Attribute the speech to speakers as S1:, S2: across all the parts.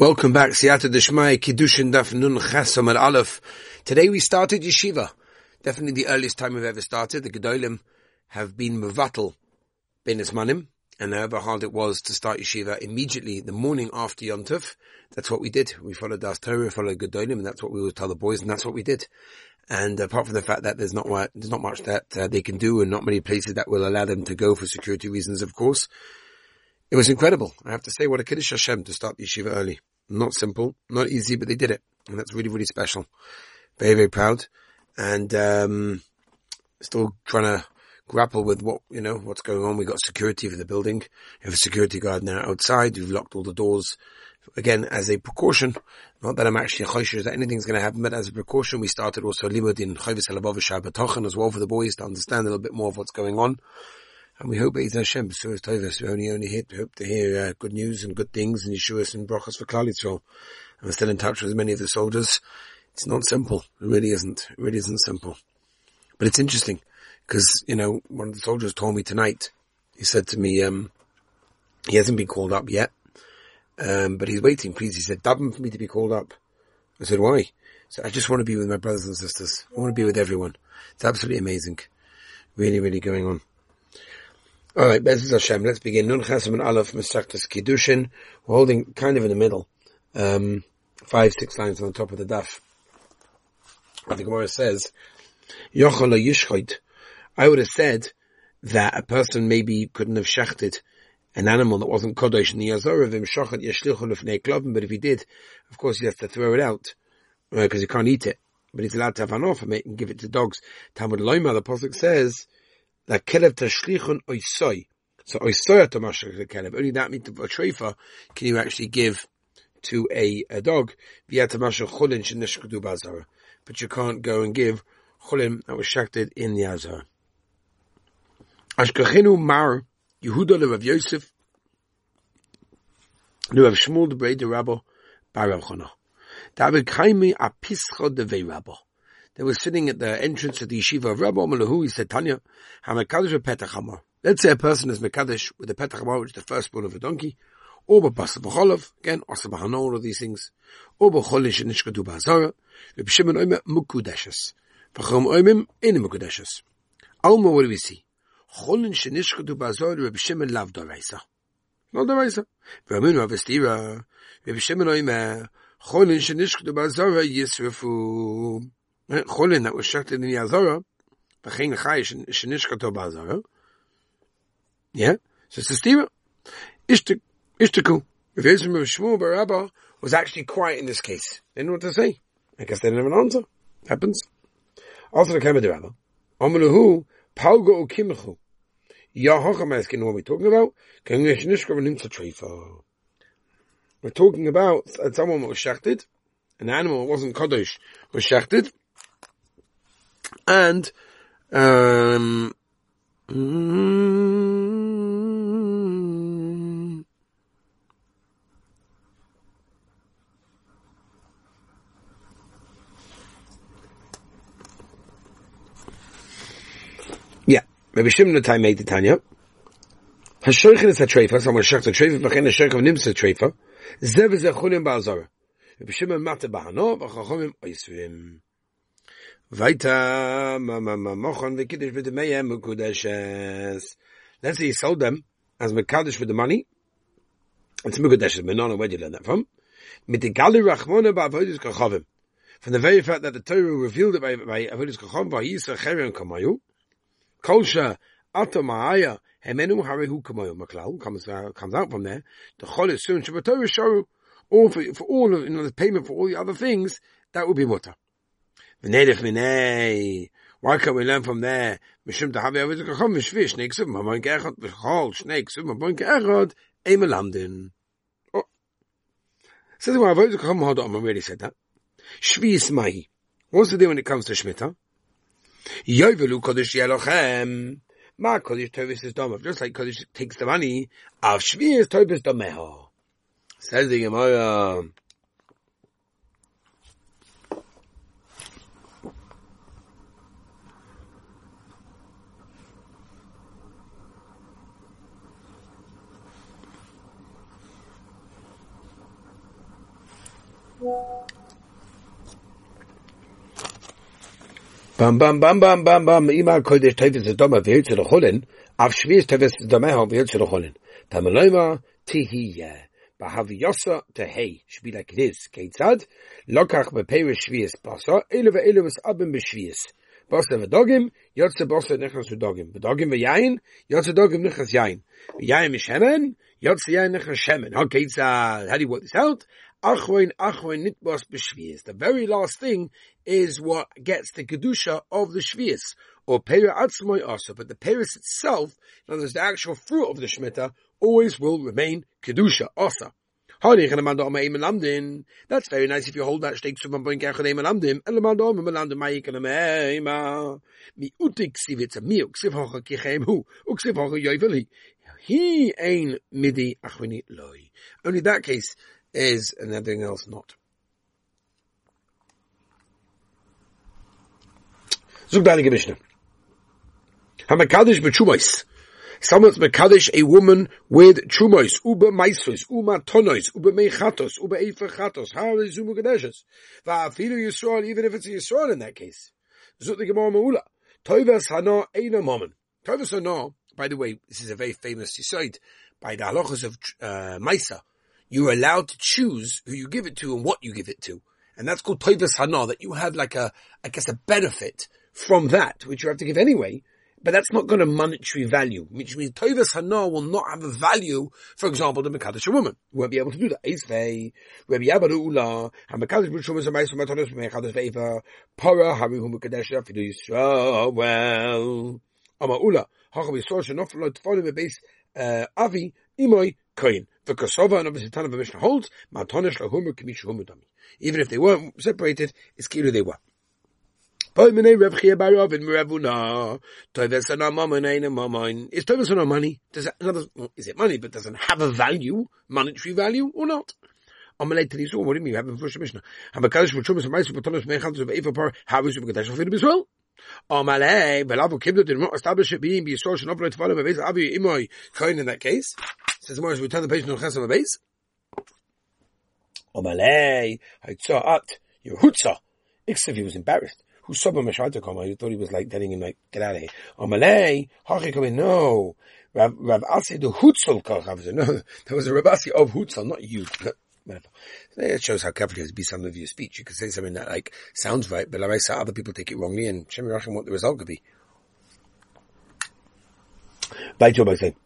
S1: Welcome back, Siyata Deshmai, Kiddushin Daf Nun Chasam al Aleph. Today we started Yeshiva. Definitely the earliest time we've ever started. The Gedolim have been Mevatel Ben Ismanim, and however hard it was to start Yeshiva immediately the morning after Yontov, that's what we did. We followed Das Torah, we followed Gedolim, and that's what we would tell the boys, and that's what we did. And apart from the fact that there's not there's not much that uh, they can do, and not many places that will allow them to go for security reasons, of course, it was incredible. I have to say, what a Kiddush Hashem to start Yeshiva early. Not simple, not easy, but they did it. And that's really, really special. Very, very proud. And, um, still trying to grapple with what, you know, what's going on. We've got security for the building. We have a security guard now outside. We've locked all the doors. Again, as a precaution, not that I'm actually a that anything's going to happen, but as a precaution, we started also limud in Chavis Chayvis as well for the boys to understand a little bit more of what's going on. And we hope Be'ez Hashem, B'suras Tovas, we only, only hit, hope to hear uh, good news and good things and Yeshuas and brachas for Klal Yisrael. And we're still in touch with many of the soldiers. It's not simple. It really isn't. It really isn't simple. But it's interesting because, you know, one of the soldiers told me tonight, he said to me, um, he hasn't been called up yet, um, but he's waiting, please. He said, daven for me to be called up. I said, why? So I just want to be with my brothers and sisters. I want to be with everyone. It's absolutely amazing. Really, really going on. All right, Be'ezras Hashem. Let's begin. Nun Chesam and Aleph Mesachtas Kiddushin. We're holding kind of in the middle, um, five, six lines on the top of the daf. The Gemara says, Yochel Yishchoit. I would have said that a person maybe couldn't have shechted an animal that wasn't kodesh in the Yazor of him shochet yeshlichu lefnei klovim, but if he did, of course he has to throw it out because uh, he can't eat it. But he's allowed to have an offer and give it to dogs. Talmud Loima, the pasuk says that kelev tashlichun oisoi. So oisoi atomashach the kelev. Only that means a treifa can you actually give to a, a dog via tamasha chulin shenishkudu bazara. But you can't go and give chulin that was shakted in the azara. Ashkachinu mar Yehuda Rav Yosef le Rav Shmuel de Brei de Rabbo bar Rav Chana. David kaimi a pischa de vei Rabbo. They were sitting at the entrance of the yeshiva of Rabbi Malahu. He said, Tanya, HaMekadosh Petach Let's say a person is Mekadosh with a Petach Hamar, which is the firstborn of a donkey, or B'Basa B'Cholov, again, Asa B'Hano, all of these things, or B'Cholish and Nishkadu B'Azara, Reb Shimon Oime Mukudeshes. V'chom Oimim Ene Mukudeshes. Alma, what do we see? Cholin Shenishkadu B'Azara, Reb Shimon Lav Doraisa. Not Doraisa. V'amin Rav Estira, Reb Shimon Oime, Cholin Shenishkadu B'Azara Yisrafu. Cholin that was shechted in the Azara, v'chein chayish shenishkato ba'azara. Yeah? So it's a stira. Ishtaku. If Yisrael of Shmuel Barabba was actually quiet in this case. They didn't know what to say. I guess they didn't have an answer. Happens. Also the Kama Rabba. Amaluhu, Paugo Ukimichu. Yahacham asking what we're talking about. We're talking about someone was shechted, an animal that wasn't Kaddish was shechted, and um, mm, yeah, Rabbi Shimon time made the Tanya. Hashoichin is a treifa, someone shakt a treifa, v'chein hashoich of nims a treifa, zev is a chulim ba'azara. Rabbi Shimon mata ba'ano, v'chachomim oisvim. Let's say he sold them as mekadosh for the money. It's. Menona, where do you learn that from? Mit the gali rachmona ba'avodis kachavim. From the very fact that the Torah revealed it by, by avodis kachavim, v'yisa cherion kamayu. Kolsha ato ma'aya hemenu harehu kamayu maklal comes out, comes out from there. The chol is soon shabbatorah shoru. All for, for all of, you know, the payment for all the other things, that would be mutter. Minei. Why can't we learn from there? Mishum tahavi avidik achom v'shvi shnei ksuvim hamoin ke'echad v'chol shnei ksuvim hamoin melamdin. Oh. Says the Avidik achom hold on, I already said that. Shvi. What's the deal when it comes to Shemitah? Kodesh yelochem. Ma kodesh tovis is domav. Just like kodesh takes the money, av shvi is tovis domeho. Says the Gemara. Bam bam bam bam bam bam ima kodesh tevis doma v'hir to the cholin av shviz tevis the doma v'hir to the cholin tamaloma tihiyah Bahaviyosa tehei should be like it is. Keitzad lokach bepeiris shvius basa elu ve'elu was abim b'shvius. Basa v'dogim yotze basa nechas v'dogim. V'dogim v'yayin yotze dogim nechas yayin. V'yayin mishemen yotze yayin nechas shemen. How keitzad? How do you work this? Achroin achroin nitbos b'shvius. The very last thing is what gets the kedusha of the shvius or pera atzmoy also. But the peris itself, in words, the actual fruit of the shmita always will remain Kedusha, Osa. That's very nice if you hold that steak from Boin Kach Neim Lamdim, and Lamando Melamdim Mayik and Meima. Mi utik sivitz mi uksiv. He ain midi achvini loy. Only that case is, and everything else not. Zug deine Mishnah. Hamakadish b'tshumais. Someone's Mekadesh a woman with Trumos, Uba Maisfos, Uma Tonos, Uba Mechatos, Uba Eifachatos, how is Zumu Kadeshes? Va'afilu Yisrael, even if it's a Yisrael in that case. Zut the Gemara Maula. Toivas Hana Eina Momen. Toivas Hana, by the way, this is a very famous site by the halachas of uh, Maisa. You're allowed to choose who you give it to and what you give it to. And that's called Toivas Hana, that you have like a, I guess a benefit from that, which you have to give anyway, but that's not got a monetary value, which means Tovas Hana will not have a value, for example, the Mekadosh a woman. won't be able to do that. Eisvei, Rabbi Yabba Ula, B'Shumas HaMais HaMatonos Mekadosh Veiva, Para, Harihu Mekadosh Afidu Yisrael, Ama Ula, Hacham Yisrael Shenof Lo uh, Avi, Imoy, Koyin. The Kosova and obviously Tana Mishnah holds, Matonish Lahumer Kamishu Humudami. Even if they weren't separated, it's clear they were. Is Tovis no money? Does another, is it money, but doesn't have a value, monetary value, or not? Amalei what do you mean? You have a first Mishnah. V'Fidu B'Yisrael. Amalei Belavu Kibdu did not establish it being B'Yisrael Shen Operate Follow Bebeis Avi Imoy Kohen in that case. Says the we turn the page on Chesam Bebeis. Amalei Haitzah At Yehutza. Iksev, he was embarrassed who saw him to come, he thought he was like telling him like, get out of here. Come in, no. Rav, Rav Asi the Hutzal Kach, no, there was a Rav Asi of Hutzal, not you. It shows how careful you have to be some of your speech. You can say something that like sounds right, but like other people take it wrongly and Shem Yerachim what the result could be. By Job, I say,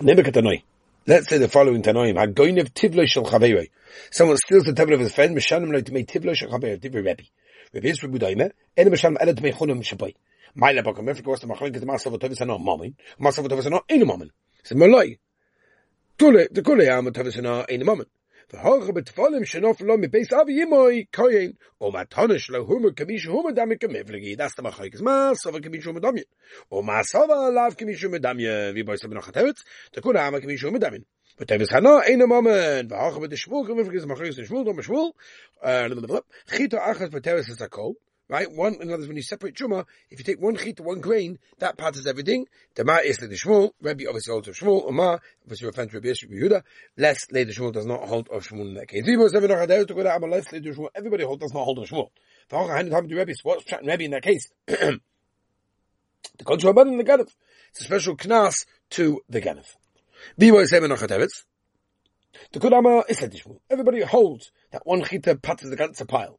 S1: Let's say the following Tanoim. Hagoinev tivlo. Someone steals the table of his friend, Mishanim lo make tivlo shel chaveiroi, tivlo Rebbe. Rebbe is Rebbe Daime, ene Mishanim to make chunim shabai. Maile it goes to machlin, because masav mamin, masav mamin. So Malai. Kule, the kule mamin. והורך בתפולים שנוף לו מפייס אבי ימוי כהן, או מתונש לו הומר כמי שהוא מדמי כמפלגי, that's the מחלקת מה סובר כמי שהוא מדמי, או מה סובר עליו כמי שהוא מדמי, ויבוי סובר נחת ארץ, תקון העמה כמי שהוא מדמי. ותבס חנו אין המומן, והורך בתשמול כמפלגי זה מחלקת תשמול, לא משמול, חיתו אחת ותרס את הכל, right? One, in other words, when you separate truma, if you take one chit one grain, that part is everything. The ma is the shmul. Rabbi obviously holds of shmul. Or ma, obviously to Rabbi Yehuda. Less later shmul does not hold of shmul in that case. Everybody holds does not hold of shmul. What's chatting Rabbi in that case? the contra in the ganef. It's a special knas to the ganef. The Kudama is a. Everybody holds that one chita part is the ganze pile.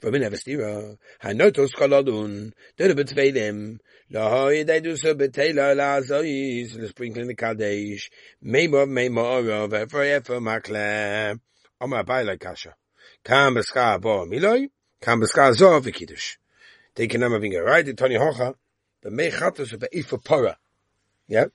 S1: for men have a stira. Ha notos kolodun, do the betvei them. La hoi de du so betei la la zois, le sprinkling the kadesh. Me mo, me mo, ro, ve fo ye fo makle. O ma kasha. Kam beska bo miloi, kam beska zo ve kiddush. Take a number of right? It's Tony Hocha. The mei chatos be if pora. Yeah?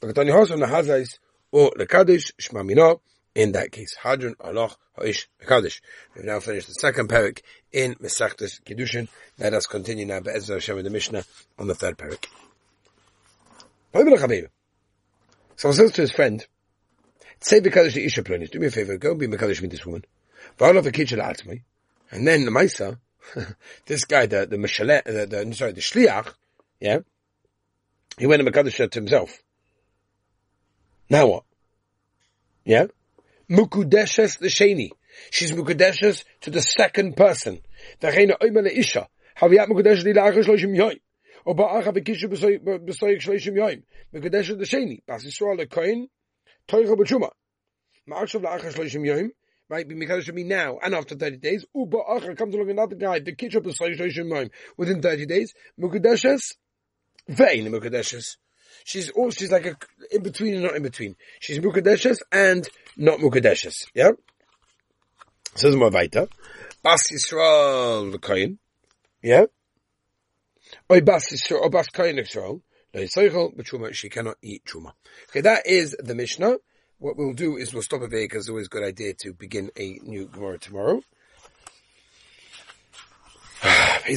S1: But Tony Hocha, na hazais, o le kadesh, shma mino in that case. Hadron Aloch Ha'ish Mekadosh. We've now finished the second parak in Mesachtes Kiddushin. Let us continue now Be'ezra Hashem the Mishnah on the third parak. Someone says to his friend, Say Mekadosh Isha Ploni. Do me a favor, go and be Mekadosh with this woman. V'alav Akitchel Atmei. And then the Maisa, this guy, the, the Mishalet, the, the, sorry, the Shliach, yeah, he went to Mekadosh to himself. Now what? Yeah? mukudeshes the sheni. She's mukudeshes to the second person. V'cheina oima le'isha. Haviyat mukudeshes li la'achar shloshim yoyim. O ba'acha v'kishu b'soyik shloshim yoyim. Mukudeshes the sheni. Bas Yisrael le'koin. Toicha b'tshuma. Ma'achshav la'achar shloshim yoyim. Right, be mekadosh me now and after thirty days. Uba acher comes along another guy. The kitchen of the shloshim yoyim within thirty days. Mukadeshes vein Mukadeshes. She's all, she's like a, in between and not in between. She's mukadeshes and not mukadeshes. Yeah? Says weiter. Bas Yisrael v'koyin. Yeah? Oy bas Yisrael, or bas koyin Yisrael she cannot eat truma. Okay, that is the Mishnah. What we'll do is we'll stop a bit because it's always a good idea to begin a new Gemara tomorrow. I can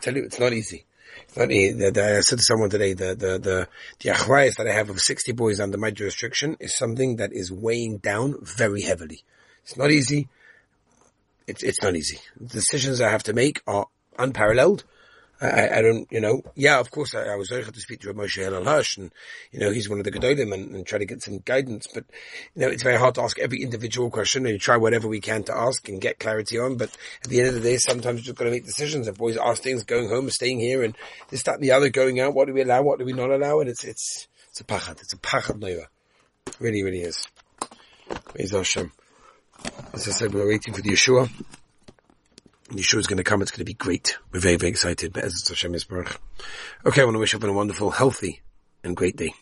S1: tell you, it's not easy. Easy. I said to someone today, the, the, the, the achrayas that I have of 60 boys under my jurisdiction is something that is weighing down very heavily. It's not easy. It's, it's not easy. The decisions I have to make are unparalleled. I, I, don't, you know, yeah, of course, I, I was able to speak to Moshe Hillel Hirsch, and, you know, he's one of the Gedolim and, and, try to get some guidance, but, you know, it's very hard to ask every individual question, and you try whatever we can to ask and get clarity on, but at the end of the day, sometimes you've just got to make decisions. If boys ask things, going home, staying here, and this, that, and the other, going out, what do we allow, what do we not allow, and it's, it's, it's a pachad, it's a pachad noiva. Really, really is. Praise Hashem. As I said, we're waiting for the Yeshua. Yeshua is going to come. It's going to be great. We're very, very excited. Okay, I want to wish everyone a wonderful, healthy, and great day.